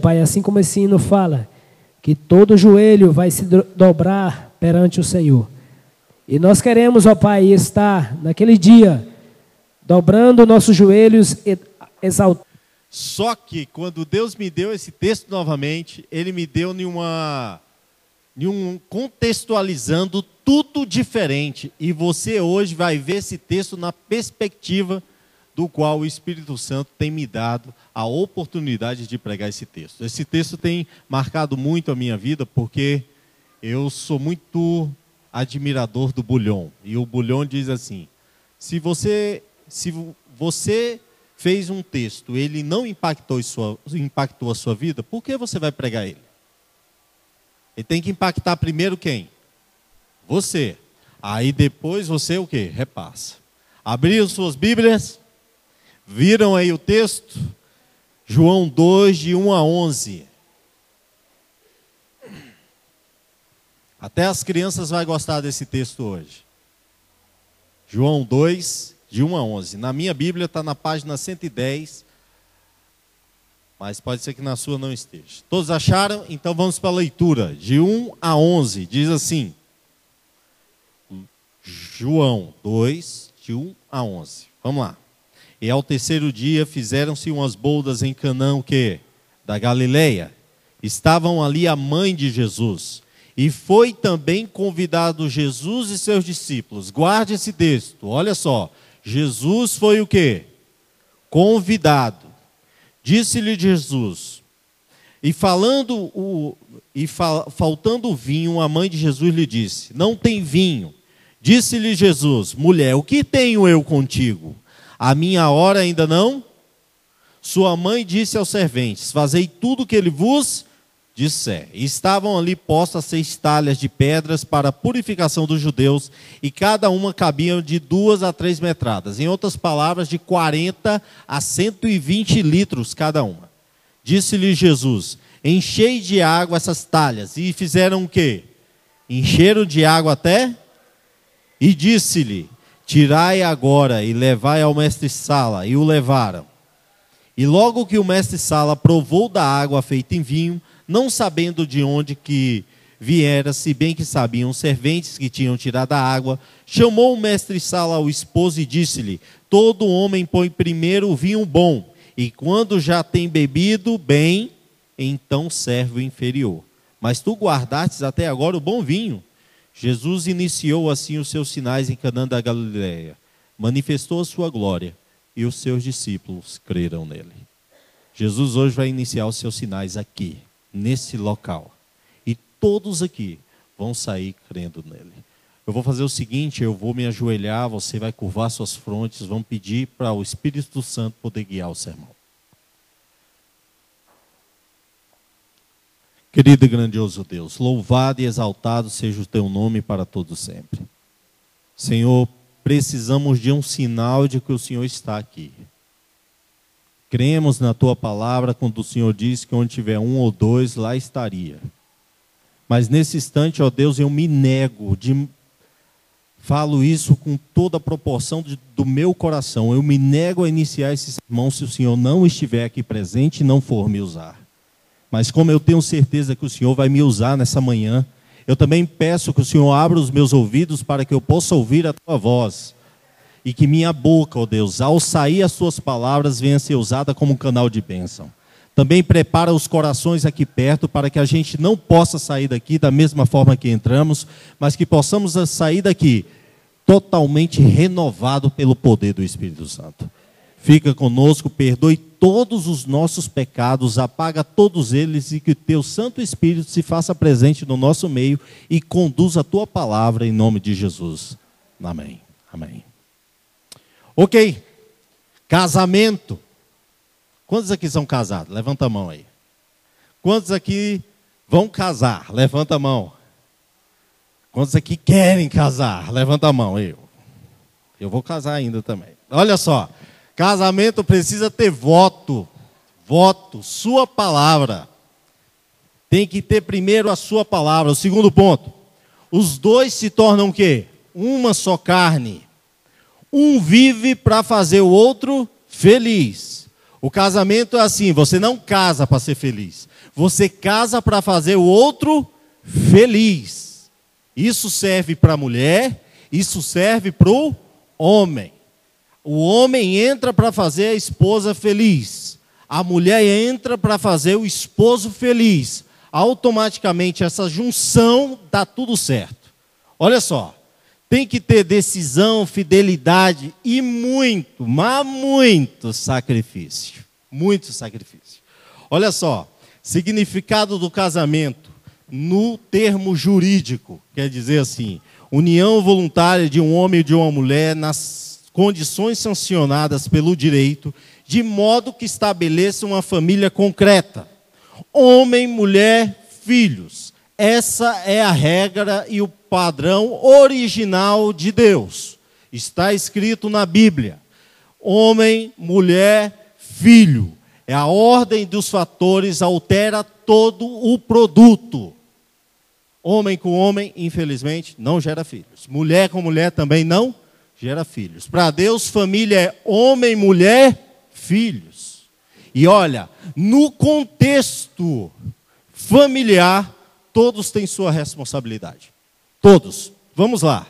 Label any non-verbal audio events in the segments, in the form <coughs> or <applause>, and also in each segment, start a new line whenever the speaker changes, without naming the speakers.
Pai, assim como esse hino fala, que todo joelho vai se dobrar perante o Senhor. E nós queremos, ó Pai, estar naquele dia, dobrando nossos joelhos, exaltando.
Só que quando Deus me deu esse texto novamente, Ele me deu em uma, em um contextualizando tudo diferente. E você hoje vai ver esse texto na perspectiva do qual o Espírito Santo tem me dado a oportunidade de pregar esse texto. Esse texto tem marcado muito a minha vida porque eu sou muito admirador do Bulhon. E o Bulhon diz assim: se você, se você fez um texto, ele não impactou, sua, impactou a sua vida, por que você vai pregar ele? Ele tem que impactar primeiro quem? Você. Aí depois você o que? Repassa. Abriram suas Bíblias? Viram aí o texto? João 2, de 1 a 11. Até as crianças vão gostar desse texto hoje. João 2, de 1 a 11. Na minha Bíblia está na página 110, mas pode ser que na sua não esteja. Todos acharam? Então vamos para a leitura. De 1 a 11. Diz assim: João 2, de 1 a 11. Vamos lá. E ao terceiro dia fizeram-se umas boldas em Canaã, que da Galileia. Estavam ali a mãe de Jesus. E foi também convidado Jesus e seus discípulos. Guarde esse texto. Olha só. Jesus foi o que? Convidado. Disse-lhe Jesus. E falando o e fa, faltando vinho, a mãe de Jesus lhe disse: Não tem vinho. Disse-lhe Jesus: Mulher, o que tenho eu contigo? A minha hora ainda não? Sua mãe disse aos serventes: Fazei tudo o que ele vos disser. Estavam ali postas seis talhas de pedras para a purificação dos judeus, e cada uma cabia de duas a três metradas. Em outras palavras, de 40 a 120 litros cada uma. Disse-lhe Jesus: Enchei de água essas talhas. E fizeram o quê? Encheram de água até? E disse-lhe: Tirai agora e levai ao mestre Sala. E o levaram. E logo que o mestre Sala provou da água feita em vinho, não sabendo de onde que viera, se bem que sabiam os serventes que tinham tirado a água, chamou o mestre Sala ao esposo e disse-lhe: Todo homem põe primeiro o vinho bom, e quando já tem bebido bem, então serve o inferior. Mas tu guardastes até agora o bom vinho. Jesus iniciou assim os seus sinais em Canaã da Galileia, manifestou a sua glória e os seus discípulos creram nele. Jesus hoje vai iniciar os seus sinais aqui, nesse local. E todos aqui vão sair crendo nele. Eu vou fazer o seguinte, eu vou me ajoelhar, você vai curvar suas frontes, vamos pedir para o Espírito Santo poder guiar o sermão. Querido e grandioso Deus, louvado e exaltado seja o teu nome para todo sempre. Senhor, precisamos de um sinal de que o Senhor está aqui. Cremos na tua palavra quando o Senhor diz que onde tiver um ou dois, lá estaria. Mas nesse instante, ó Deus, eu me nego de falo isso com toda a proporção de, do meu coração. Eu me nego a iniciar esse sermão se o Senhor não estiver aqui presente e não for me usar. Mas como eu tenho certeza que o Senhor vai me usar nessa manhã, eu também peço que o Senhor abra os meus ouvidos para que eu possa ouvir a tua voz. E que minha boca, ó oh Deus, ao sair as suas palavras, venha ser usada como um canal de bênção. Também prepara os corações aqui perto para que a gente não possa sair daqui da mesma forma que entramos, mas que possamos sair daqui totalmente renovado pelo poder do Espírito Santo. Fica conosco, perdoe todos os nossos pecados, apaga todos eles e que o teu Santo Espírito se faça presente no nosso meio e conduza a tua palavra em nome de Jesus. Amém. Amém. Ok. Casamento. Quantos aqui são casados? Levanta a mão aí. Quantos aqui vão casar? Levanta a mão. Quantos aqui querem casar? Levanta a mão. Eu. Eu vou casar ainda também. Olha só. Casamento precisa ter voto. Voto, sua palavra. Tem que ter primeiro a sua palavra. O segundo ponto. Os dois se tornam o quê? Uma só carne. Um vive para fazer o outro feliz. O casamento é assim: você não casa para ser feliz, você casa para fazer o outro feliz. Isso serve para a mulher, isso serve para o homem. O homem entra para fazer a esposa feliz, a mulher entra para fazer o esposo feliz. Automaticamente, essa junção dá tudo certo. Olha só, tem que ter decisão, fidelidade e muito, mas muito sacrifício. Muito sacrifício. Olha só, significado do casamento no termo jurídico, quer dizer assim, união voluntária de um homem e de uma mulher nas condições sancionadas pelo direito, de modo que estabeleça uma família concreta. Homem, mulher, filhos. Essa é a regra e o padrão original de Deus. Está escrito na Bíblia: homem, mulher, filho. É a ordem dos fatores altera todo o produto. Homem com homem, infelizmente, não gera filhos. Mulher com mulher também não gera filhos. Para Deus, família é homem, mulher, filhos. E olha, no contexto familiar, todos têm sua responsabilidade. Todos. Vamos lá.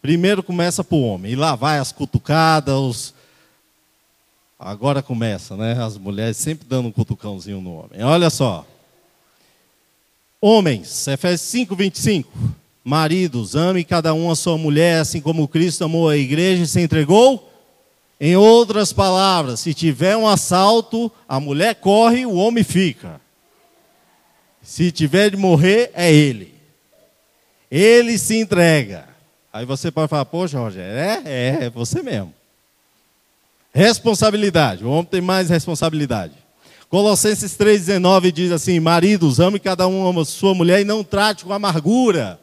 Primeiro começa para o homem. E lá vai as cutucadas, os... Agora começa, né? As mulheres sempre dando um cutucãozinho no homem. Olha só. Homens, Efésios 5, 25. Maridos, ame cada um a sua mulher, assim como Cristo amou a igreja e se entregou. Em outras palavras, se tiver um assalto, a mulher corre, o homem fica. Se tiver de morrer, é ele. Ele se entrega. Aí você pode falar, poxa, Rogério, é, é, é você mesmo. Responsabilidade. O homem tem mais responsabilidade. Colossenses 3,19 diz assim: Maridos, ame cada um ama sua mulher e não trate com amargura.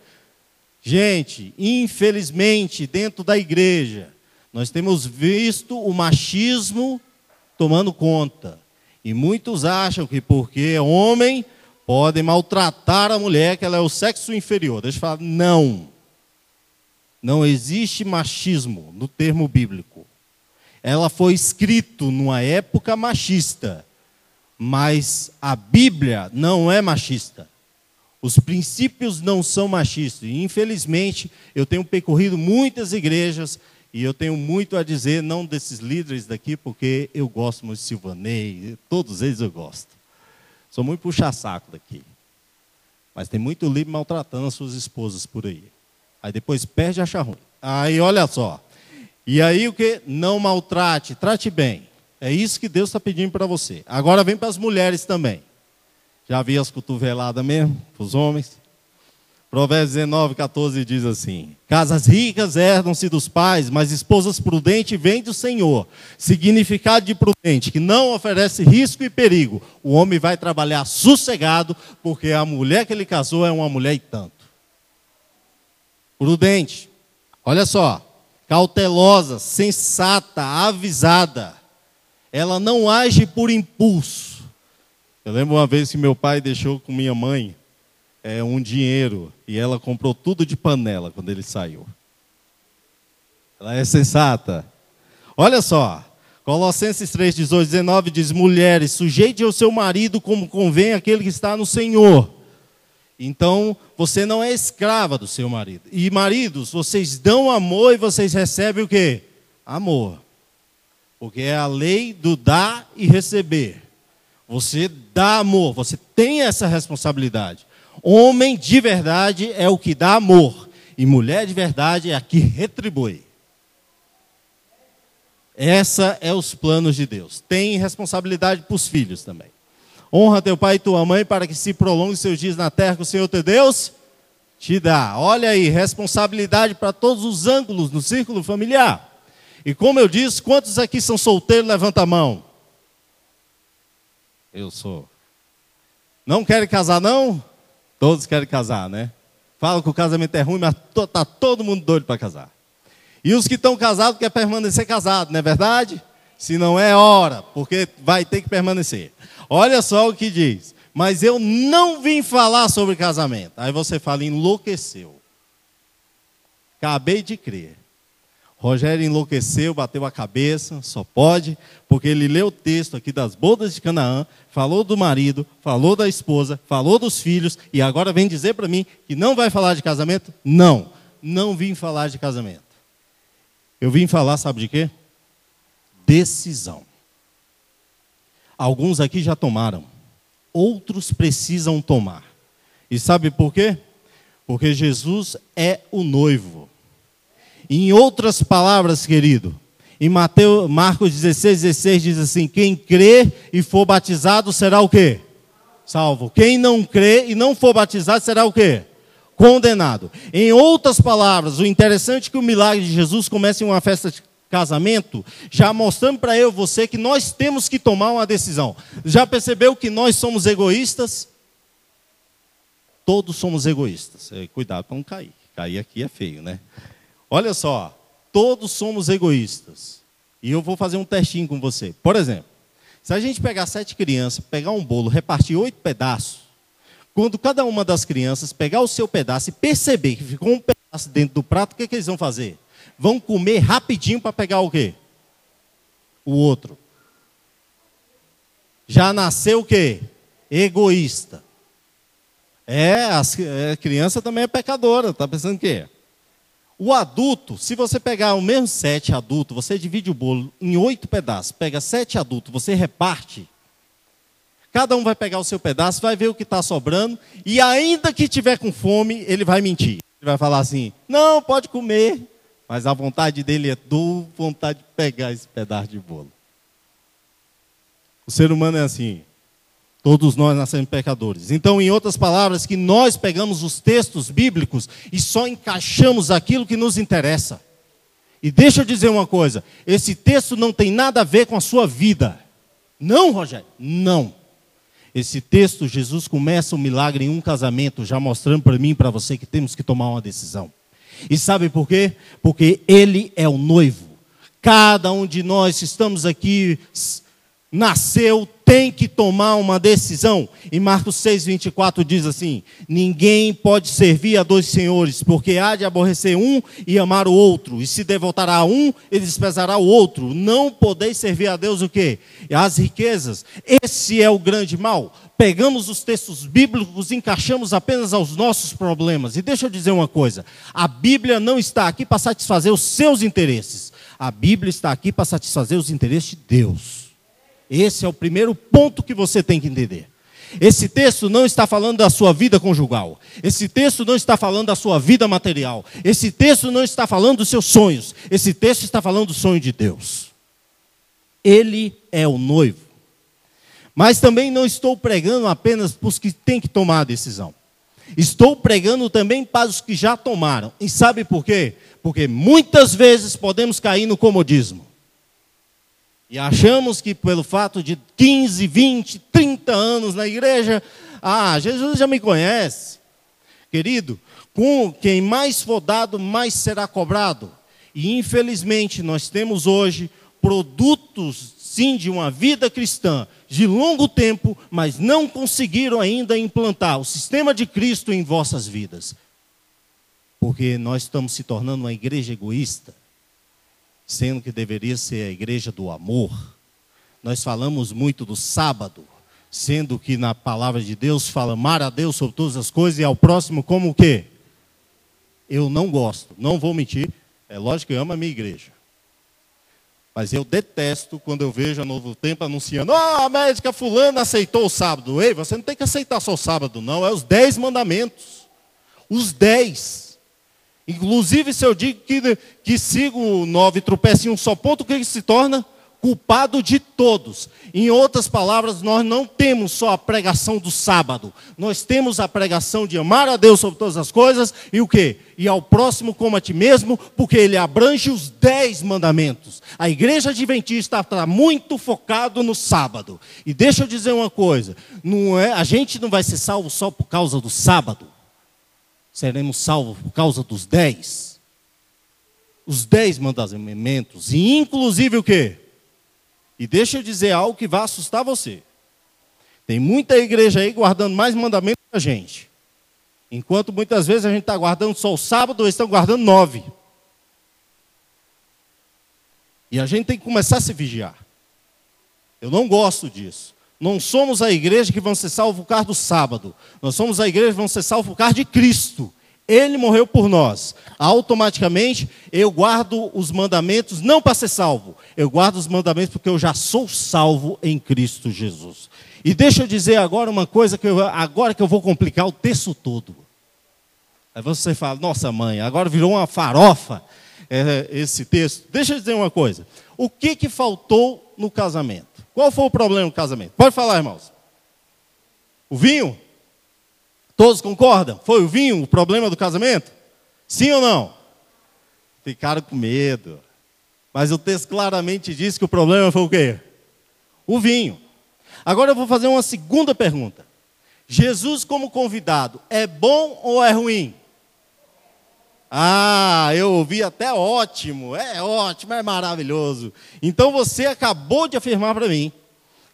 Gente, infelizmente, dentro da igreja, nós temos visto o machismo tomando conta. E muitos acham que porque é homem, podem maltratar a mulher, que ela é o sexo inferior. Deixa eu falar, não. Não existe machismo no termo bíblico. Ela foi escrito numa época machista, mas a Bíblia não é machista. Os princípios não são machistas. E, infelizmente, eu tenho percorrido muitas igrejas e eu tenho muito a dizer, não desses líderes daqui, porque eu gosto muito de Silvanei, todos eles eu gosto. Sou muito puxa-saco daqui. Mas tem muito livre maltratando as suas esposas por aí. Aí depois perde acha ruim. Aí olha só. E aí o que? Não maltrate, trate bem. É isso que Deus está pedindo para você. Agora vem para as mulheres também. Já vi as cotoveladas mesmo, para os homens. Provérbios 19, 14 diz assim: Casas ricas herdam-se dos pais, mas esposas prudentes vêm do Senhor. Significado de prudente, que não oferece risco e perigo. O homem vai trabalhar sossegado, porque a mulher que ele casou é uma mulher e tanto. Prudente, olha só, cautelosa, sensata, avisada. Ela não age por impulso. Eu lembro uma vez que meu pai deixou com minha mãe é, um dinheiro e ela comprou tudo de panela quando ele saiu. Ela é sensata. Olha só, Colossenses 3, 18, 19 diz: Mulheres, sujeite ao seu marido como convém aquele que está no Senhor. Então, você não é escrava do seu marido. E maridos, vocês dão amor e vocês recebem o quê? Amor. Porque é a lei do dar e receber. Você dá amor, você tem essa responsabilidade. Homem de verdade é o que dá amor, e mulher de verdade é a que retribui. Essa é os planos de Deus. Tem responsabilidade para os filhos também. Honra teu pai e tua mãe para que se prolongue seus dias na terra que o Senhor teu Deus te dá. Olha aí, responsabilidade para todos os ângulos no círculo familiar. E como eu disse, quantos aqui são solteiros? Levanta a mão. Eu sou. Não querem casar, não? Todos querem casar, né? Falam que o casamento é ruim, mas está todo mundo doido para casar. E os que estão casados querem permanecer casados, não é verdade? Se não é hora, porque vai ter que permanecer. Olha só o que diz. Mas eu não vim falar sobre casamento. Aí você fala, enlouqueceu. Acabei de crer. Rogério enlouqueceu, bateu a cabeça, só pode, porque ele leu o texto aqui das bodas de Canaã, falou do marido, falou da esposa, falou dos filhos, e agora vem dizer para mim que não vai falar de casamento? Não, não vim falar de casamento. Eu vim falar, sabe de quê? Decisão. Alguns aqui já tomaram, outros precisam tomar. E sabe por quê? Porque Jesus é o noivo. Em outras palavras, querido, em Mateus, Marcos 16, 16 diz assim: quem crê e for batizado será o quê? Salvo. Quem não crê e não for batizado será o quê? Condenado. Em outras palavras, o interessante é que o milagre de Jesus começa em uma festa de casamento, já mostrando para eu você que nós temos que tomar uma decisão. Já percebeu que nós somos egoístas? Todos somos egoístas. É, cuidado para não cair. Cair aqui é feio, né? Olha só, todos somos egoístas. E eu vou fazer um testinho com você. Por exemplo, se a gente pegar sete crianças, pegar um bolo, repartir oito pedaços, quando cada uma das crianças pegar o seu pedaço e perceber que ficou um pedaço dentro do prato, o que, que eles vão fazer? Vão comer rapidinho para pegar o quê? O outro. Já nasceu o quê? Egoísta. É, a é, criança também é pecadora, está pensando o quê? O adulto, se você pegar o mesmo sete adultos, você divide o bolo em oito pedaços, pega sete adultos, você reparte, cada um vai pegar o seu pedaço, vai ver o que está sobrando, e ainda que tiver com fome, ele vai mentir. Ele vai falar assim: não, pode comer, mas a vontade dele é do vontade de pegar esse pedaço de bolo. O ser humano é assim. Todos nós nascemos pecadores. Então, em outras palavras, que nós pegamos os textos bíblicos e só encaixamos aquilo que nos interessa. E deixa eu dizer uma coisa: esse texto não tem nada a ver com a sua vida. Não, Rogério, não. Esse texto, Jesus começa o um milagre em um casamento, já mostrando para mim e para você que temos que tomar uma decisão. E sabe por quê? Porque Ele é o noivo. Cada um de nós que estamos aqui nasceu tem que tomar uma decisão. E Marcos 6, 24 diz assim: Ninguém pode servir a dois senhores, porque há de aborrecer um e amar o outro, e se devotará a um e desprezará o outro. Não podeis servir a Deus o quê? As riquezas. Esse é o grande mal. Pegamos os textos bíblicos e encaixamos apenas aos nossos problemas. E deixa eu dizer uma coisa: a Bíblia não está aqui para satisfazer os seus interesses. A Bíblia está aqui para satisfazer os interesses de Deus. Esse é o primeiro ponto que você tem que entender. Esse texto não está falando da sua vida conjugal. Esse texto não está falando da sua vida material. Esse texto não está falando dos seus sonhos. Esse texto está falando do sonho de Deus. Ele é o noivo. Mas também não estou pregando apenas para os que têm que tomar a decisão. Estou pregando também para os que já tomaram. E sabe por quê? Porque muitas vezes podemos cair no comodismo. E achamos que pelo fato de 15, 20, 30 anos na igreja, ah, Jesus já me conhece. Querido, com quem mais for dado, mais será cobrado. E infelizmente nós temos hoje produtos, sim, de uma vida cristã de longo tempo, mas não conseguiram ainda implantar o sistema de Cristo em vossas vidas. Porque nós estamos se tornando uma igreja egoísta sendo que deveria ser a igreja do amor. Nós falamos muito do sábado, sendo que na palavra de Deus fala amar a Deus sobre todas as coisas e ao próximo como o quê? Eu não gosto, não vou mentir, é lógico que eu amo a minha igreja. Mas eu detesto quando eu vejo a Novo Tempo anunciando, oh, a médica fulana aceitou o sábado. Ei, você não tem que aceitar só o sábado, não, é os dez mandamentos. Os dez. Inclusive, se eu digo que, que sigo nove tropeça em um só ponto, o que se torna? Culpado de todos. Em outras palavras, nós não temos só a pregação do sábado. Nós temos a pregação de amar a Deus sobre todas as coisas e o quê? E ao próximo como a ti mesmo, porque ele abrange os dez mandamentos. A igreja adventista está muito focado no sábado. E deixa eu dizer uma coisa: não é, a gente não vai ser salvo só por causa do sábado seremos salvos por causa dos dez. Os dez mandamentos. E inclusive o quê? E deixa eu dizer algo que vai assustar você. Tem muita igreja aí guardando mais mandamentos que a gente. Enquanto muitas vezes a gente está guardando só o sábado, eles estão guardando nove. E a gente tem que começar a se vigiar. Eu não gosto disso. Não somos a igreja que vão ser salvos por causa do sábado. Nós somos a igreja que vão ser salvos por causa de Cristo. Ele morreu por nós. Automaticamente eu guardo os mandamentos não para ser salvo. Eu guardo os mandamentos porque eu já sou salvo em Cristo Jesus. E deixa eu dizer agora uma coisa que eu, agora que eu vou complicar o texto todo. Aí você fala, nossa mãe, agora virou uma farofa é, esse texto. Deixa eu dizer uma coisa. O que, que faltou no casamento? Qual foi o problema no casamento? Pode falar, irmãos. O vinho? Todos concordam? Foi o vinho o problema do casamento? Sim ou não? Ficaram com medo. Mas o texto claramente diz que o problema foi o quê? O vinho. Agora eu vou fazer uma segunda pergunta. Jesus como convidado, é bom ou é ruim? Ah, eu ouvi até ótimo, é ótimo, é maravilhoso. Então você acabou de afirmar para mim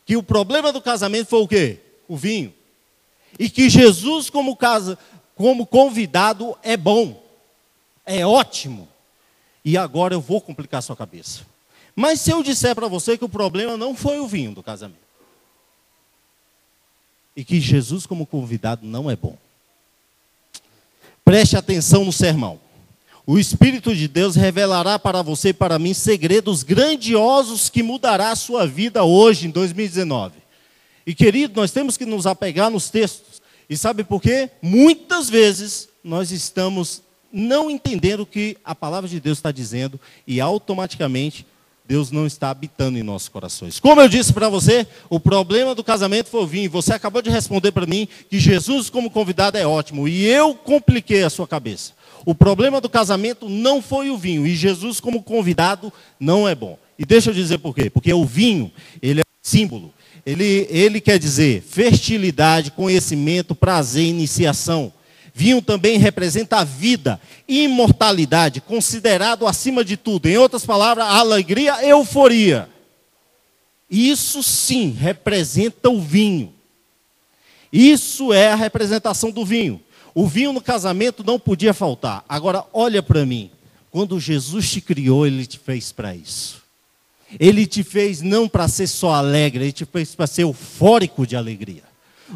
que o problema do casamento foi o quê? O vinho. E que Jesus, como, casa, como convidado, é bom, é ótimo. E agora eu vou complicar sua cabeça. Mas se eu disser para você que o problema não foi o vinho do casamento, e que Jesus, como convidado, não é bom, preste atenção no sermão. O Espírito de Deus revelará para você e para mim segredos grandiosos que mudará a sua vida hoje, em 2019. E querido, nós temos que nos apegar nos textos. E sabe por quê? Muitas vezes nós estamos não entendendo o que a palavra de Deus está dizendo e automaticamente Deus não está habitando em nossos corações. Como eu disse para você, o problema do casamento foi o vinho. Você acabou de responder para mim que Jesus como convidado é ótimo e eu compliquei a sua cabeça. O problema do casamento não foi o vinho e Jesus como convidado não é bom. E deixa eu dizer por quê? Porque o vinho, ele é símbolo ele, ele quer dizer fertilidade, conhecimento, prazer, iniciação. Vinho também representa a vida, imortalidade, considerado acima de tudo. Em outras palavras, alegria, euforia. Isso sim representa o vinho. Isso é a representação do vinho. O vinho no casamento não podia faltar. Agora, olha para mim. Quando Jesus te criou, ele te fez para isso. Ele te fez não para ser só alegre, ele te fez para ser eufórico de alegria.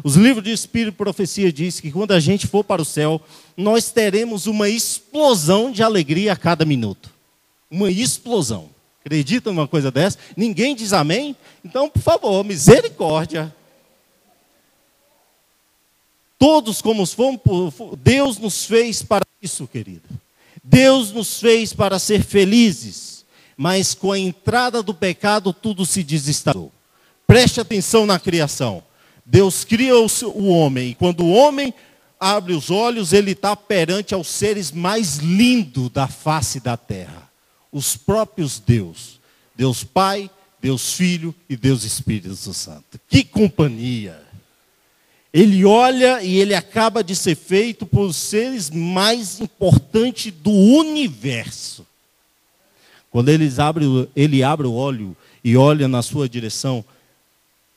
Os livros de Espírito e Profecia diz que quando a gente for para o céu, nós teremos uma explosão de alegria a cada minuto. Uma explosão. Acredita numa coisa dessa? Ninguém diz amém? Então, por favor, misericórdia. Todos como fomos, Deus nos fez para isso, querido. Deus nos fez para ser felizes mas com a entrada do pecado tudo se desestabelou. Preste atenção na criação. Deus cria o homem, e quando o homem abre os olhos, ele está perante aos seres mais lindos da face da terra. Os próprios Deus. Deus Pai, Deus Filho e Deus Espírito Santo. Que companhia! Ele olha e ele acaba de ser feito por seres mais importantes do universo. Quando eles abrem, ele abre o olho e olha na sua direção,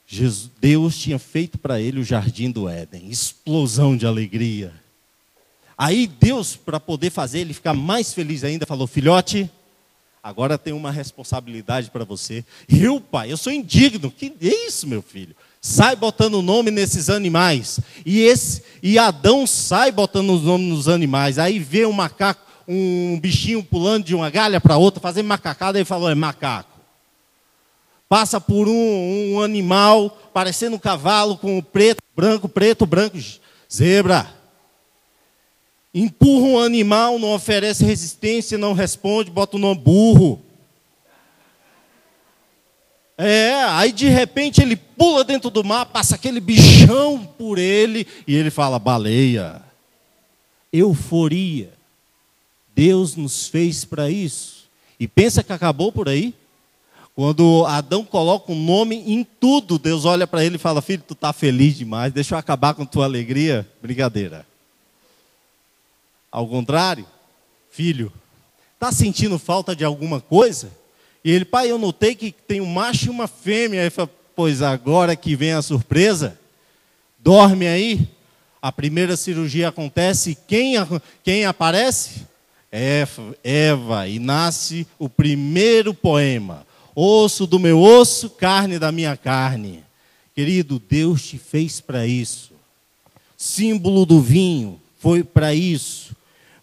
Jesus, Deus tinha feito para ele o jardim do Éden, explosão de alegria. Aí Deus, para poder fazer ele ficar mais feliz ainda, falou: Filhote, agora tem uma responsabilidade para você. Eu, pai, eu sou indigno. Que é isso, meu filho? Sai botando nome nesses animais. E esse e Adão sai botando os nomes nos animais. Aí vê um macaco um bichinho pulando de uma galha para outra, fazendo macacada, ele falou: é macaco. Passa por um, um animal parecendo um cavalo com preto, branco, preto, branco, zebra. Empurra um animal, não oferece resistência, não responde, bota o nome burro. É, aí de repente ele pula dentro do mar, passa aquele bichão por ele e ele fala: baleia, euforia. Deus nos fez para isso. E pensa que acabou por aí? Quando Adão coloca um nome em tudo, Deus olha para ele e fala: Filho, tu está feliz demais, deixa eu acabar com tua alegria. Brincadeira. Ao contrário, filho, está sentindo falta de alguma coisa? E ele, pai, eu notei que tem um macho e uma fêmea. Ele fala: Pois agora que vem a surpresa, dorme aí. A primeira cirurgia acontece, quem, quem aparece? Eva, e nasce o primeiro poema: Osso do meu osso, carne da minha carne. Querido, Deus te fez para isso. Símbolo do vinho foi para isso.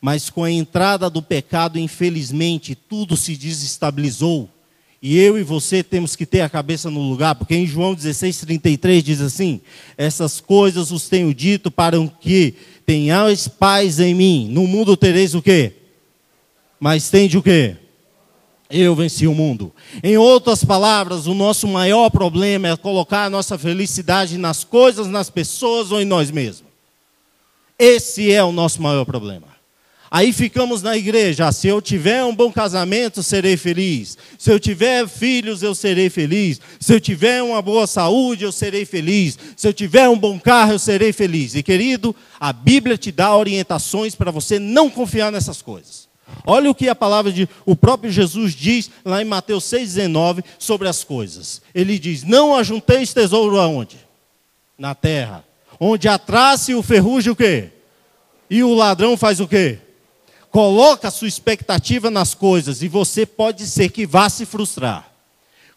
Mas com a entrada do pecado, infelizmente, tudo se desestabilizou. E eu e você temos que ter a cabeça no lugar, porque em João 16:33 diz assim: Essas coisas os tenho dito para que tenhais paz em mim. No mundo tereis o quê? Mas tende o quê? Eu venci o mundo. Em outras palavras, o nosso maior problema é colocar a nossa felicidade nas coisas, nas pessoas ou em nós mesmos. Esse é o nosso maior problema. Aí ficamos na igreja, se eu tiver um bom casamento, serei feliz. Se eu tiver filhos, eu serei feliz. Se eu tiver uma boa saúde, eu serei feliz. Se eu tiver um bom carro, eu serei feliz. E querido, a Bíblia te dá orientações para você não confiar nessas coisas. Olha o que a palavra de o próprio Jesus diz lá em Mateus 6,19 sobre as coisas. Ele diz: Não ajunteis tesouro aonde? Na terra. Onde a traça e o ferrugem o quê? E o ladrão faz o quê? Coloca a sua expectativa nas coisas e você pode ser que vá se frustrar.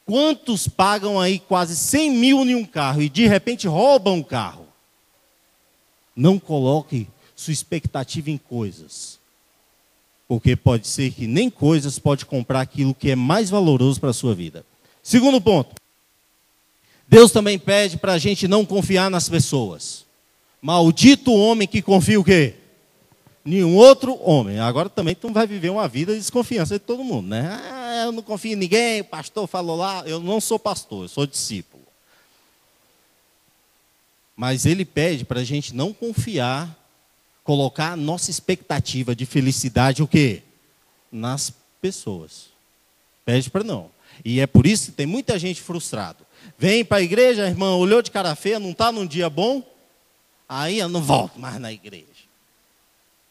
Quantos pagam aí quase 100 mil em um carro e de repente roubam o carro? Não coloque sua expectativa em coisas. Porque pode ser que nem coisas pode comprar aquilo que é mais valoroso para a sua vida. Segundo ponto. Deus também pede para a gente não confiar nas pessoas. Maldito o homem que confia o quê? Nenhum outro homem. Agora também tu vai viver uma vida de desconfiança de todo mundo, né? Ah, eu não confio em ninguém, o pastor falou lá. Eu não sou pastor, eu sou discípulo. Mas ele pede para a gente não confiar, colocar a nossa expectativa de felicidade o quê? Nas pessoas. Pede para não. E é por isso que tem muita gente frustrado. Vem para a igreja, irmã, olhou de cara feia, não está num dia bom, aí eu não volto mais na igreja.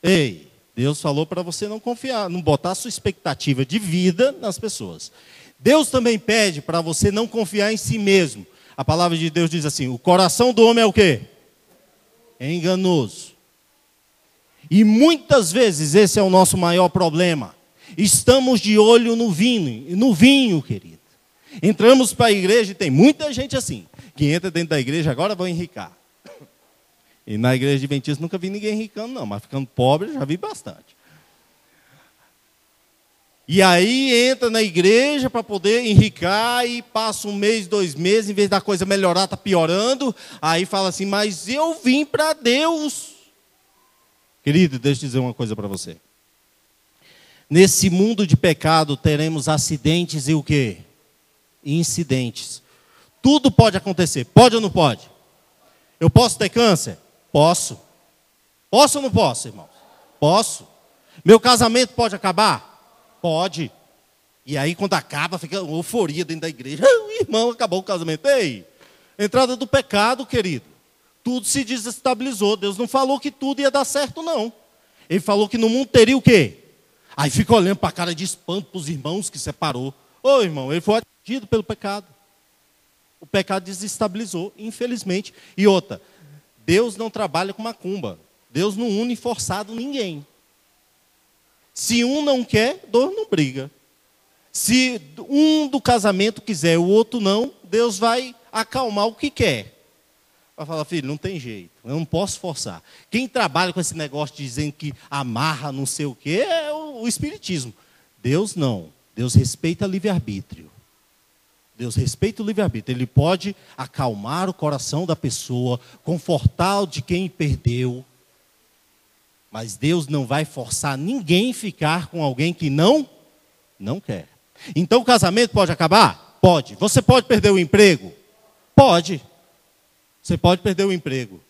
Ei, Deus falou para você não confiar, não botar sua expectativa de vida nas pessoas. Deus também pede para você não confiar em si mesmo. A palavra de Deus diz assim: o coração do homem é o quê? É enganoso. E muitas vezes esse é o nosso maior problema. Estamos de olho no vinho, no vinho, querido. Entramos para a igreja e tem muita gente assim, que entra dentro da igreja agora vão enricar. E na igreja adventista nunca vi ninguém ricando, não, mas ficando pobre já vi bastante. E aí entra na igreja para poder enricar e passa um mês, dois meses, em vez da coisa melhorar, está piorando. Aí fala assim, mas eu vim para Deus. Querido, deixa eu dizer uma coisa para você. Nesse mundo de pecado teremos acidentes e o quê? Incidentes. Tudo pode acontecer. Pode ou não pode? Eu posso ter câncer? Posso. Posso ou não posso, irmãos? Posso. Meu casamento pode acabar? Pode. E aí, quando acaba, fica uma euforia dentro da igreja. Ah, irmão, acabou o casamento. Ei, entrada do pecado, querido. Tudo se desestabilizou. Deus não falou que tudo ia dar certo, não. Ele falou que no mundo teria o quê? Aí fica olhando para a cara de espanto para os irmãos que separou. Ô irmão, ele foi atingido pelo pecado. O pecado desestabilizou, infelizmente. E outra, Deus não trabalha com macumba. Deus não une forçado ninguém. Se um não quer, dois não briga. Se um do casamento quiser, o outro não, Deus vai acalmar o que quer. Vai falar, filho, não tem jeito, eu não posso forçar. Quem trabalha com esse negócio dizendo que amarra não sei o quê é o, o Espiritismo. Deus não. Deus respeita livre-arbítrio. Deus respeita o livre-arbítrio. Ele pode acalmar o coração da pessoa, confortar o de quem perdeu. Mas Deus não vai forçar ninguém a ficar com alguém que não não quer. Então o casamento pode acabar? Pode. Você pode perder o emprego? Pode. Você pode perder o emprego.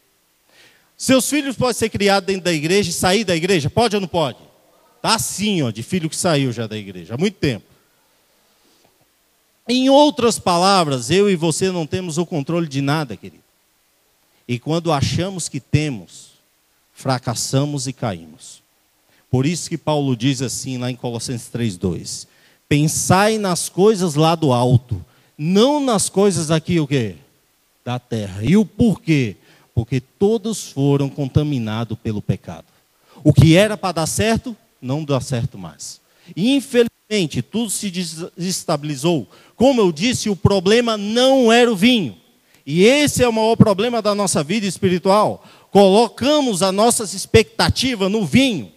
Seus filhos podem ser criados dentro da igreja e sair da igreja? Pode ou não pode? Tá assim, ó, de filho que saiu já da igreja há muito tempo. Em outras palavras, eu e você não temos o controle de nada, querido. E quando achamos que temos, fracassamos e caímos. Por isso que Paulo diz assim lá em Colossenses 3:2: Pensai nas coisas lá do alto, não nas coisas aqui o quê? Da terra. E o porquê? Porque todos foram contaminados pelo pecado. O que era para dar certo, não dá certo mais. Infelizmente, tudo se desestabilizou. Como eu disse, o problema não era o vinho. E esse é o maior problema da nossa vida espiritual. Colocamos as nossas expectativas no vinho.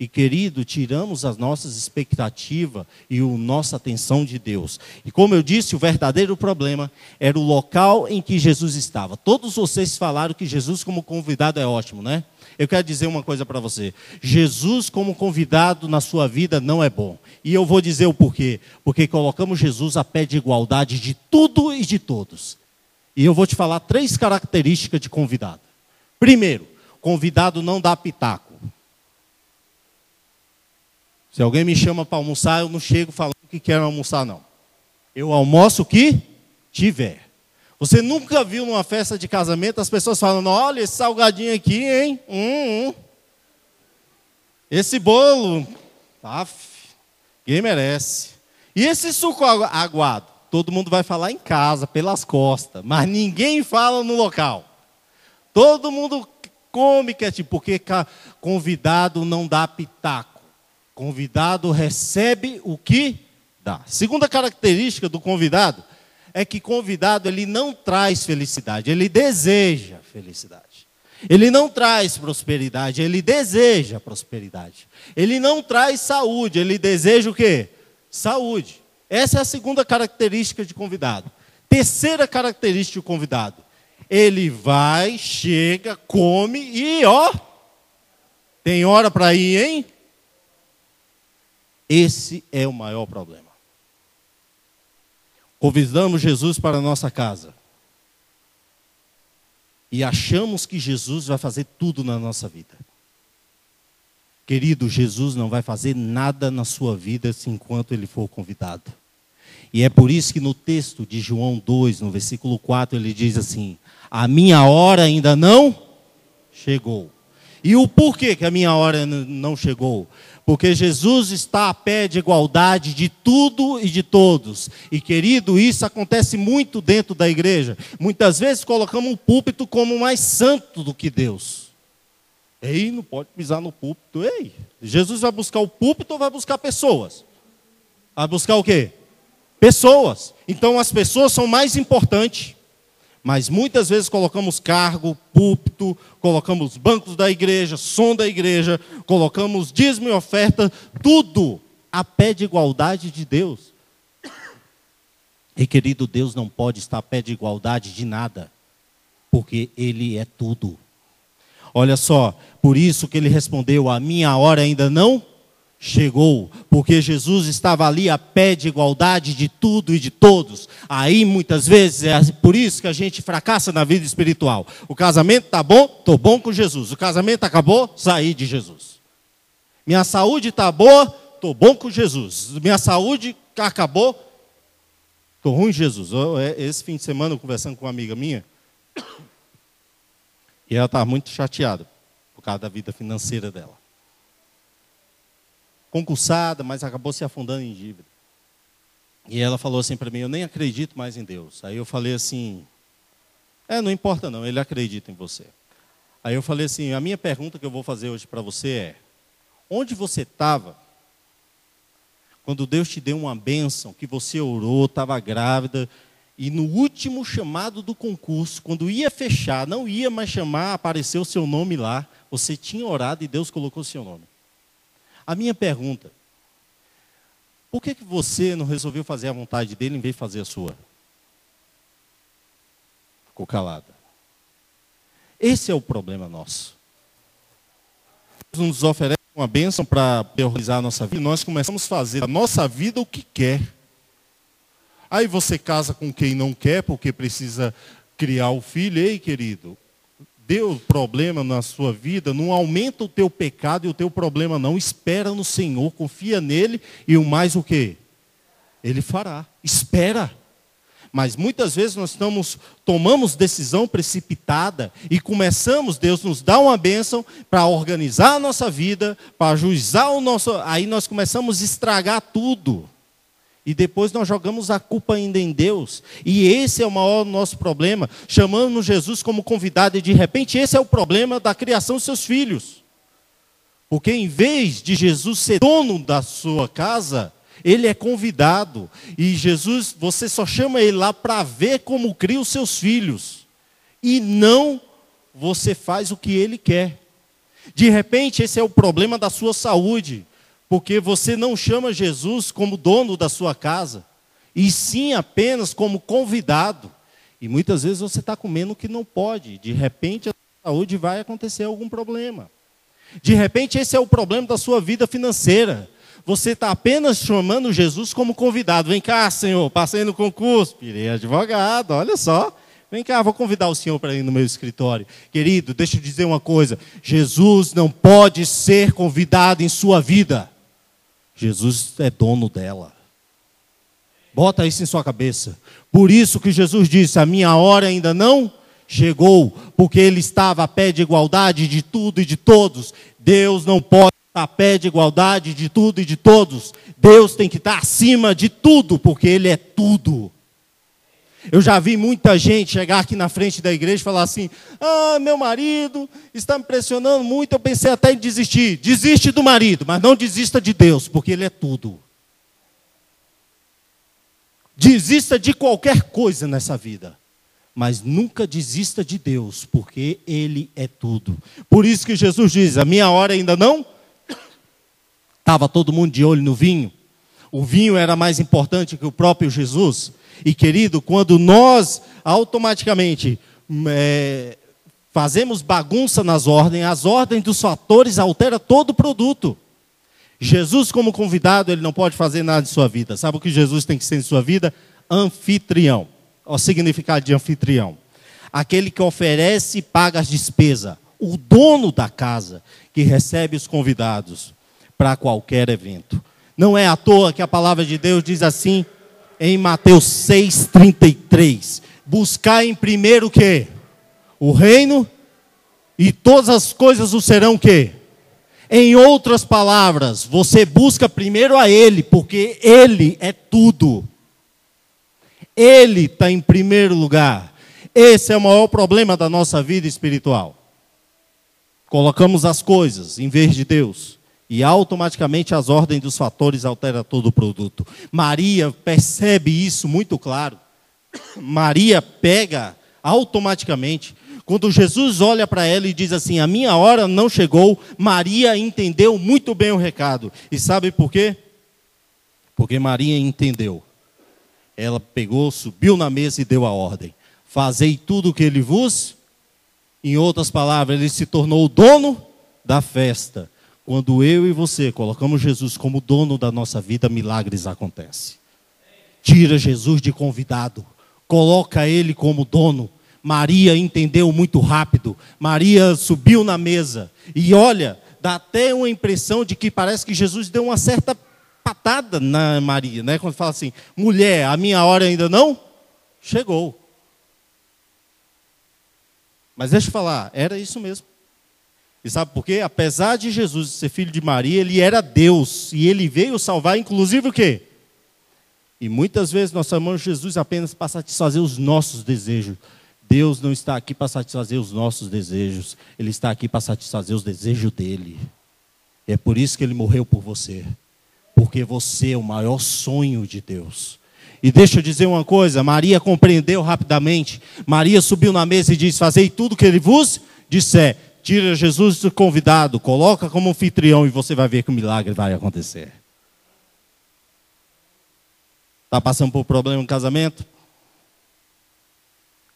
E querido, tiramos as nossas expectativas e a nossa atenção de Deus. E como eu disse, o verdadeiro problema era o local em que Jesus estava. Todos vocês falaram que Jesus como convidado é ótimo, né? Eu quero dizer uma coisa para você. Jesus como convidado na sua vida não é bom. E eu vou dizer o porquê. Porque colocamos Jesus a pé de igualdade de tudo e de todos. E eu vou te falar três características de convidado. Primeiro, convidado não dá pitaco. Se alguém me chama para almoçar, eu não chego falando que quero almoçar, não. Eu almoço o que tiver. Você nunca viu numa festa de casamento as pessoas falando: olha esse salgadinho aqui, hein? Hum, hum. Esse bolo, af, quem merece. E esse suco aguado? Todo mundo vai falar em casa, pelas costas, mas ninguém fala no local. Todo mundo come quietinho, porque convidado não dá pitaco. Convidado recebe o que dá. Segunda característica do convidado é que convidado ele não traz felicidade, ele deseja felicidade. Ele não traz prosperidade, ele deseja prosperidade. Ele não traz saúde, ele deseja o quê? Saúde. Essa é a segunda característica de convidado. Terceira característica de convidado. Ele vai, chega, come e ó, tem hora para ir, hein? Esse é o maior problema. Convidamos Jesus para a nossa casa. E achamos que Jesus vai fazer tudo na nossa vida. Querido, Jesus não vai fazer nada na sua vida enquanto ele for convidado. E é por isso que no texto de João 2, no versículo 4, ele diz assim: A minha hora ainda não chegou. E o porquê que a minha hora não chegou? Porque Jesus está a pé de igualdade de tudo e de todos. E querido, isso acontece muito dentro da igreja. Muitas vezes colocamos o púlpito como mais santo do que Deus. Ei, não pode pisar no púlpito. Ei, Jesus vai buscar o púlpito ou vai buscar pessoas? Vai buscar o quê? Pessoas. Então as pessoas são mais importantes. Mas muitas vezes colocamos cargo, púlpito, colocamos bancos da igreja, som da igreja, colocamos dízimo e oferta, tudo a pé de igualdade de Deus. E querido, Deus não pode estar a pé de igualdade de nada, porque Ele é tudo. Olha só, por isso que ele respondeu: A minha hora ainda não chegou, porque Jesus estava ali a pé de igualdade de tudo e de todos. Aí muitas vezes é por isso que a gente fracassa na vida espiritual. O casamento está bom, estou bom com Jesus. O casamento acabou, saí de Jesus. Minha saúde está boa, estou bom com Jesus. Minha saúde acabou, estou ruim Jesus. É, esse fim de semana, conversando com uma amiga minha, <coughs> e ela estava muito chateada por causa da vida financeira dela concursada, mas acabou se afundando em dívida. E ela falou assim para mim: Eu nem acredito mais em Deus. Aí eu falei assim: É, não importa não, ele acredita em você. Aí eu falei assim: A minha pergunta que eu vou fazer hoje para você é: Onde você estava quando Deus te deu uma bênção, que você orou, estava grávida, e no último chamado do concurso, quando ia fechar, não ia mais chamar, apareceu o seu nome lá, você tinha orado e Deus colocou o seu nome. A minha pergunta: por que, que você não resolveu fazer a vontade dele em vez de fazer a sua? Ficou calada. Esse é o problema nosso. Deus nos oferece uma bênção para realizar a nossa vida, nós começamos a fazer a nossa vida o que quer. Aí você casa com quem não quer, porque precisa criar o filho. Ei, querido, deu problema na sua vida, não aumenta o teu pecado e o teu problema não. Espera no Senhor, confia nele e o mais o que? Ele fará. Espera. Mas muitas vezes nós estamos, tomamos decisão precipitada e começamos, Deus nos dá uma bênção para organizar a nossa vida, para ajuizar o nosso. Aí nós começamos a estragar tudo. E depois nós jogamos a culpa ainda em Deus. E esse é o maior nosso problema. Chamamos Jesus como convidado e de repente esse é o problema da criação dos seus filhos. Porque em vez de Jesus ser dono da sua casa, ele é convidado. E Jesus, você só chama ele lá para ver como cria os seus filhos. E não você faz o que ele quer. De repente, esse é o problema da sua saúde. Porque você não chama Jesus como dono da sua casa, e sim apenas como convidado. E muitas vezes você está comendo o que não pode. De repente, a saúde vai acontecer algum problema. De repente, esse é o problema da sua vida financeira. Você está apenas chamando Jesus como convidado. Vem cá, Senhor, passei no concurso, virei advogado, olha só. Vem cá, vou convidar o senhor para ir no meu escritório. Querido, deixa eu dizer uma coisa: Jesus não pode ser convidado em sua vida. Jesus é dono dela. Bota isso em sua cabeça. Por isso que Jesus disse: A minha hora ainda não chegou, porque ele estava a pé de igualdade de tudo e de todos. Deus não pode estar a pé de igualdade de tudo e de todos. Deus tem que estar acima de tudo, porque Ele é tudo. Eu já vi muita gente chegar aqui na frente da igreja e falar assim: Ah, meu marido está me pressionando muito. Eu pensei até em desistir. Desiste do marido, mas não desista de Deus, porque Ele é tudo. Desista de qualquer coisa nessa vida mas nunca desista de Deus, porque Ele é tudo. Por isso que Jesus diz: a minha hora ainda não. Estava todo mundo de olho no vinho. O vinho era mais importante que o próprio Jesus. E querido, quando nós automaticamente é, fazemos bagunça nas ordens, as ordens dos fatores alteram todo o produto. Jesus, como convidado, ele não pode fazer nada de sua vida. Sabe o que Jesus tem que ser em sua vida? Anfitrião o significado de anfitrião. Aquele que oferece e paga as despesas. O dono da casa que recebe os convidados para qualquer evento. Não é à toa que a palavra de Deus diz assim em Mateus 6:33, buscar em primeiro o quê? O reino e todas as coisas o serão o quê? Em outras palavras, você busca primeiro a ele, porque ele é tudo. Ele está em primeiro lugar. Esse é o maior problema da nossa vida espiritual. Colocamos as coisas em vez de Deus. E automaticamente as ordens dos fatores alteram todo o produto. Maria percebe isso muito claro. Maria pega automaticamente. Quando Jesus olha para ela e diz assim: A minha hora não chegou, Maria entendeu muito bem o recado. E sabe por quê? Porque Maria entendeu ela pegou, subiu na mesa e deu a ordem: Fazei tudo o que ele vos. Em outras palavras, ele se tornou o dono da festa. Quando eu e você colocamos Jesus como dono da nossa vida, milagres acontecem. Tira Jesus de convidado, coloca ele como dono. Maria entendeu muito rápido. Maria subiu na mesa e olha, dá até uma impressão de que parece que Jesus deu uma certa patada na Maria, né? Quando fala assim, mulher, a minha hora ainda não chegou. Mas deixa eu falar, era isso mesmo. E sabe por quê? Apesar de Jesus ser filho de Maria, ele era Deus e ele veio salvar, inclusive o quê? E muitas vezes nós chamamos Jesus apenas para satisfazer os nossos desejos. Deus não está aqui para satisfazer os nossos desejos, Ele está aqui para satisfazer os desejos dele. É por isso que ele morreu por você porque você é o maior sonho de Deus. E deixa eu dizer uma coisa: Maria compreendeu rapidamente. Maria subiu na mesa e disse: Fazei tudo que ele vos disser. Tira Jesus do convidado, coloca como anfitrião e você vai ver que o milagre vai acontecer. Está passando por problema no casamento?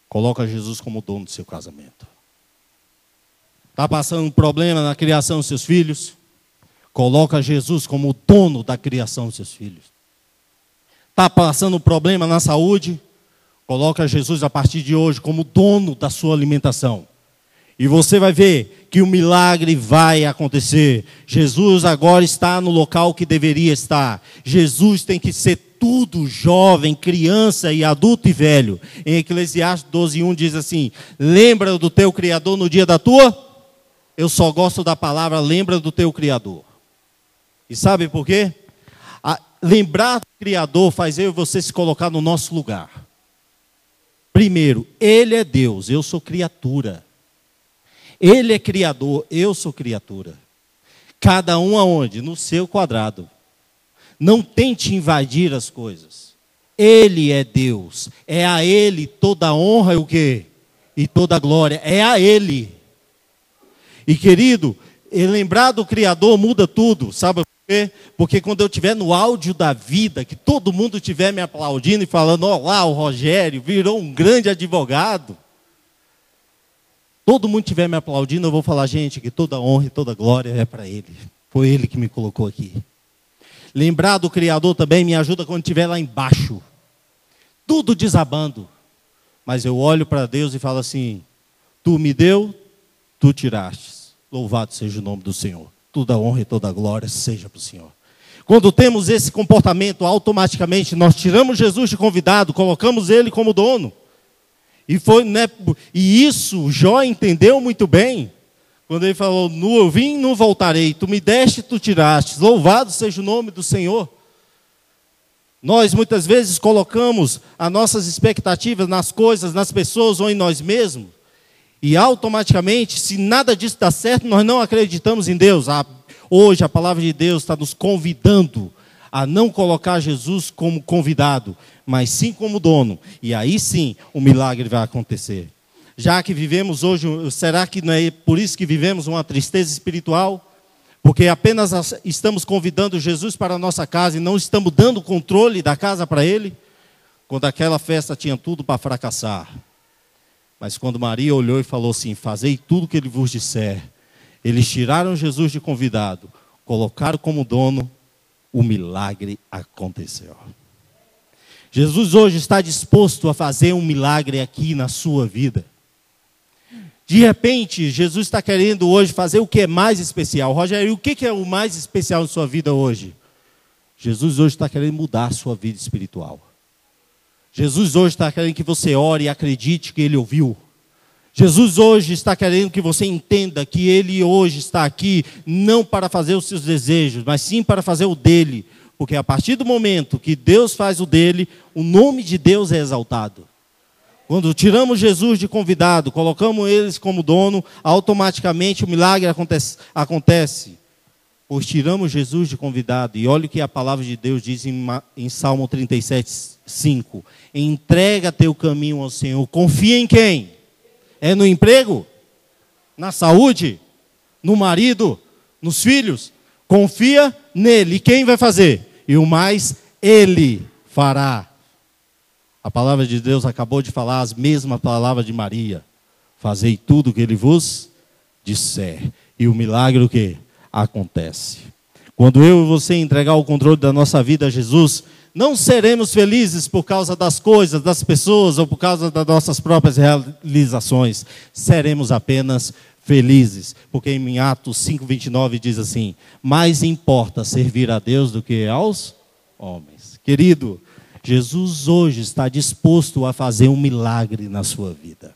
Coloca Jesus como dono do seu casamento. Está passando um problema na criação dos seus filhos? Coloca Jesus como dono da criação dos seus filhos. Está passando um problema na saúde? Coloca Jesus a partir de hoje como dono da sua alimentação. E você vai ver que o milagre vai acontecer. Jesus agora está no local que deveria estar. Jesus tem que ser tudo, jovem, criança e adulto e velho. Em Eclesiastes 12:1 diz assim: "Lembra do teu criador no dia da tua?" Eu só gosto da palavra lembra do teu criador. E sabe por quê? A, lembrar do Criador faz eu e você se colocar no nosso lugar. Primeiro, Ele é Deus, eu sou criatura. Ele é Criador, eu sou criatura. Cada um aonde? No seu quadrado. Não tente invadir as coisas. Ele é Deus. É a Ele toda honra e o quê? E toda glória. É a Ele. E querido, lembrar do Criador muda tudo. Sabe por quê? Porque quando eu estiver no áudio da vida, que todo mundo estiver me aplaudindo e falando, olá, o Rogério virou um grande advogado todo mundo estiver me aplaudindo, eu vou falar, gente, que toda honra e toda glória é para Ele. Foi Ele que me colocou aqui. Lembrar do Criador também me ajuda quando estiver lá embaixo. Tudo desabando. Mas eu olho para Deus e falo assim: Tu me deu, tu tiraste. Louvado seja o nome do Senhor. Toda honra e toda glória seja para o Senhor. Quando temos esse comportamento, automaticamente nós tiramos Jesus de convidado, colocamos ele como dono. E, foi, né, e isso Jó entendeu muito bem. Quando ele falou: Nu eu vim, não voltarei. Tu me deste, tu tiraste. Louvado seja o nome do Senhor. Nós muitas vezes colocamos as nossas expectativas nas coisas, nas pessoas ou em nós mesmos. E automaticamente, se nada disso dá certo, nós não acreditamos em Deus. hoje a palavra de Deus está nos convidando a não colocar Jesus como convidado, mas sim como dono. E aí sim o milagre vai acontecer. Já que vivemos hoje, será que não é por isso que vivemos uma tristeza espiritual? Porque apenas estamos convidando Jesus para a nossa casa e não estamos dando controle da casa para ele? Quando aquela festa tinha tudo para fracassar. Mas quando Maria olhou e falou assim: Fazei tudo o que ele vos disser. Eles tiraram Jesus de convidado, colocaram como dono, o milagre aconteceu. Jesus hoje está disposto a fazer um milagre aqui na sua vida. De repente, Jesus está querendo hoje fazer o que é mais especial. Rogério, o que é o mais especial na sua vida hoje? Jesus hoje está querendo mudar a sua vida espiritual. Jesus hoje está querendo que você ore e acredite que Ele ouviu. Jesus hoje está querendo que você entenda que Ele hoje está aqui não para fazer os seus desejos, mas sim para fazer o dele porque a partir do momento que Deus faz o dele, o nome de Deus é exaltado. Quando tiramos Jesus de convidado, colocamos eles como dono, automaticamente o milagre acontece. acontece. Pois tiramos Jesus de convidado. E olha o que a palavra de Deus diz em, em Salmo 37, 5. Entrega teu caminho ao Senhor. Confia em quem? É no emprego? Na saúde? No marido? Nos filhos? Confia nele. E quem vai fazer? e o mais ele fará. A palavra de Deus acabou de falar as mesmas palavras de Maria. Fazei tudo o que ele vos disser. E o milagre o que? Acontece. Quando eu e você entregar o controle da nossa vida a Jesus, não seremos felizes por causa das coisas, das pessoas ou por causa das nossas próprias realizações. Seremos apenas felizes, porque em Atos 5:29 diz assim: "Mais importa servir a Deus do que aos homens". Querido, Jesus hoje está disposto a fazer um milagre na sua vida.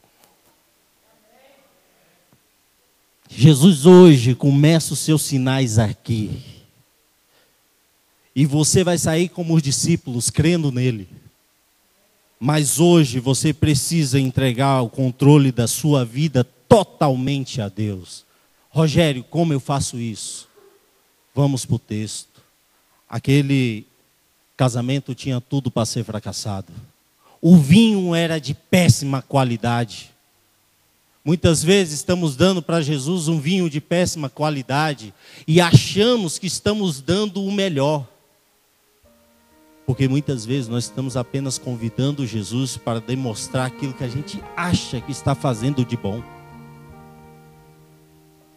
Jesus hoje começa os seus sinais aqui. E você vai sair como os discípulos, crendo nele. Mas hoje você precisa entregar o controle da sua vida totalmente a Deus. Rogério, como eu faço isso? Vamos para o texto. Aquele casamento tinha tudo para ser fracassado. O vinho era de péssima qualidade. Muitas vezes estamos dando para Jesus um vinho de péssima qualidade e achamos que estamos dando o melhor. Porque muitas vezes nós estamos apenas convidando Jesus para demonstrar aquilo que a gente acha que está fazendo de bom.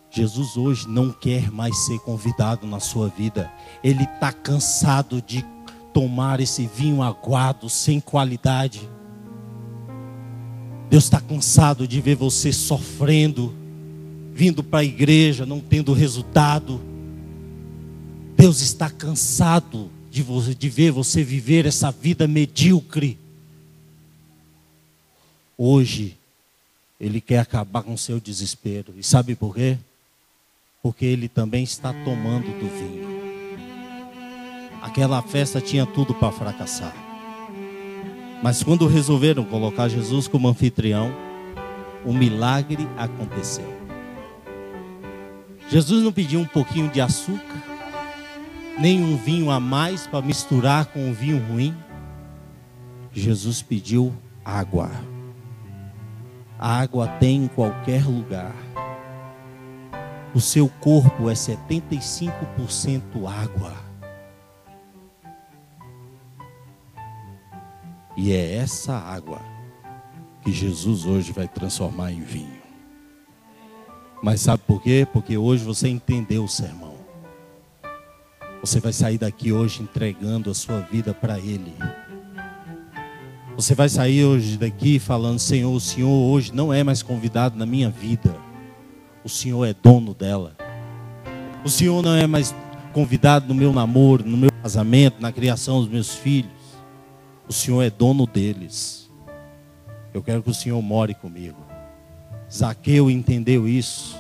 Jesus hoje não quer mais ser convidado na sua vida. Ele está cansado de tomar esse vinho aguado, sem qualidade. Deus está cansado de ver você sofrendo, vindo para a igreja, não tendo resultado. Deus está cansado de, você, de ver você viver essa vida medíocre. Hoje, Ele quer acabar com o seu desespero. E sabe por quê? porque ele também está tomando do vinho. Aquela festa tinha tudo para fracassar. Mas quando resolveram colocar Jesus como anfitrião, o milagre aconteceu. Jesus não pediu um pouquinho de açúcar, nem um vinho a mais para misturar com o vinho ruim. Jesus pediu água. A água tem em qualquer lugar. O seu corpo é 75% água. E é essa água que Jesus hoje vai transformar em vinho. Mas sabe por quê? Porque hoje você entendeu o sermão. Você vai sair daqui hoje entregando a sua vida para Ele. Você vai sair hoje daqui falando: Senhor, o Senhor hoje não é mais convidado na minha vida. O Senhor é dono dela. O Senhor não é mais convidado no meu namoro, no meu casamento, na criação dos meus filhos. O Senhor é dono deles. Eu quero que o Senhor more comigo. Zaqueu entendeu isso.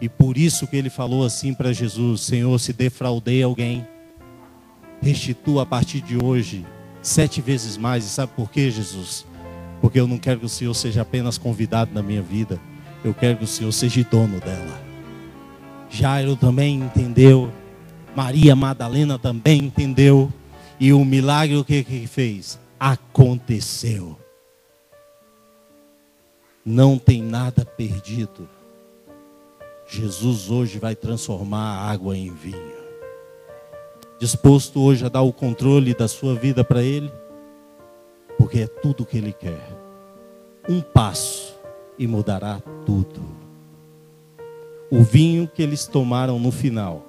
E por isso que ele falou assim para Jesus: Senhor, se defraudei alguém, restitua a partir de hoje sete vezes mais. E sabe por quê, Jesus? Porque eu não quero que o Senhor seja apenas convidado na minha vida, eu quero que o Senhor seja dono dela. Jairo também entendeu, Maria Madalena também entendeu, e o milagre o que que fez? Aconteceu. Não tem nada perdido. Jesus hoje vai transformar a água em vinho. Disposto hoje a dar o controle da sua vida para Ele? Porque é tudo o que Ele quer. Um passo e mudará tudo. O vinho que eles tomaram no final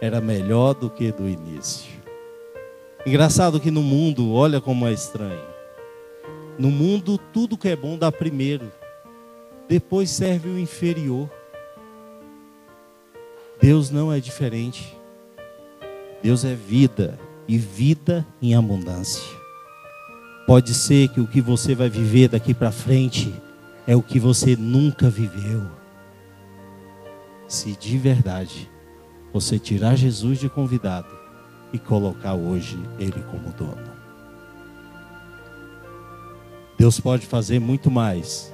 era melhor do que do início. Engraçado que no mundo, olha como é estranho. No mundo, tudo que é bom dá primeiro, depois serve o inferior. Deus não é diferente. Deus é vida e vida em abundância. Pode ser que o que você vai viver daqui para frente é o que você nunca viveu. Se de verdade você tirar Jesus de convidado e colocar hoje Ele como dono. Deus pode fazer muito mais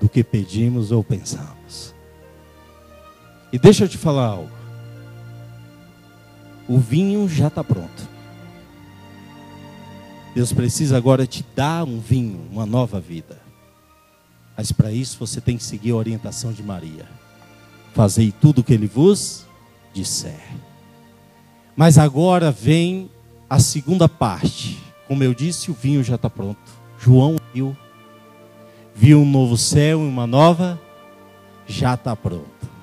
do que pedimos ou pensamos. E deixa eu te falar algo. O vinho já está pronto. Deus precisa agora te dar um vinho, uma nova vida. Mas para isso você tem que seguir a orientação de Maria. Fazei tudo o que ele vos disser. Mas agora vem a segunda parte. Como eu disse, o vinho já está pronto. João viu, viu um novo céu e uma nova, já está pronto.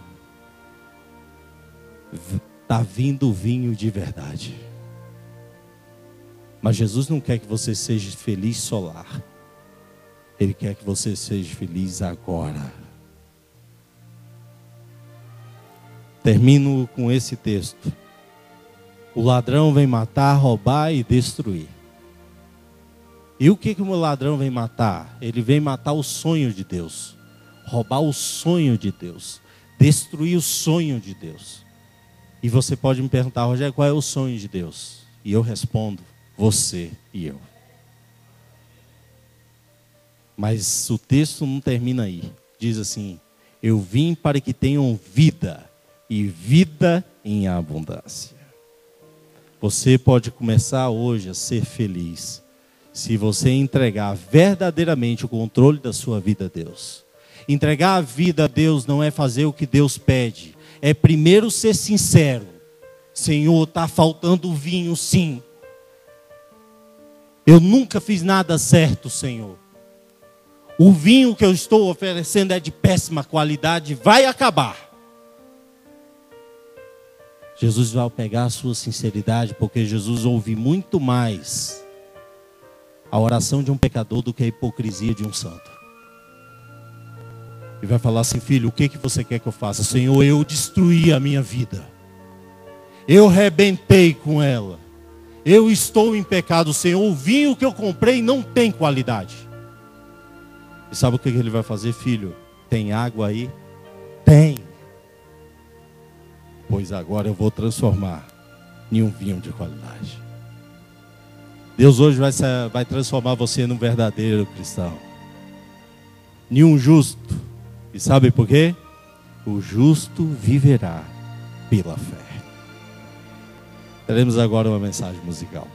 Está vindo o vinho de verdade. Mas Jesus não quer que você seja feliz solar. Ele quer que você seja feliz agora. Termino com esse texto. O ladrão vem matar, roubar e destruir. E o que, que o ladrão vem matar? Ele vem matar o sonho de Deus, roubar o sonho de Deus, destruir o sonho de Deus. E você pode me perguntar, Rogério, qual é o sonho de Deus? E eu respondo, você e eu. Mas o texto não termina aí. Diz assim: Eu vim para que tenham vida e vida em abundância. Você pode começar hoje a ser feliz se você entregar verdadeiramente o controle da sua vida a Deus. Entregar a vida a Deus não é fazer o que Deus pede, é primeiro ser sincero. Senhor, está faltando vinho, sim. Eu nunca fiz nada certo, Senhor. O vinho que eu estou oferecendo é de péssima qualidade, vai acabar. Jesus vai pegar a sua sinceridade, porque Jesus ouve muito mais a oração de um pecador do que a hipocrisia de um santo. E vai falar assim, filho, o que, que você quer que eu faça? Senhor, eu destruí a minha vida. Eu rebentei com ela. Eu estou em pecado, Senhor. O vinho que eu comprei não tem qualidade. E sabe o que ele vai fazer, filho? Tem água aí? Tem. Pois agora eu vou transformar em um vinho de qualidade. Deus hoje vai, vai transformar você num verdadeiro cristão. Nenhum justo. E sabe por quê? o justo viverá pela fé. Teremos agora uma mensagem musical.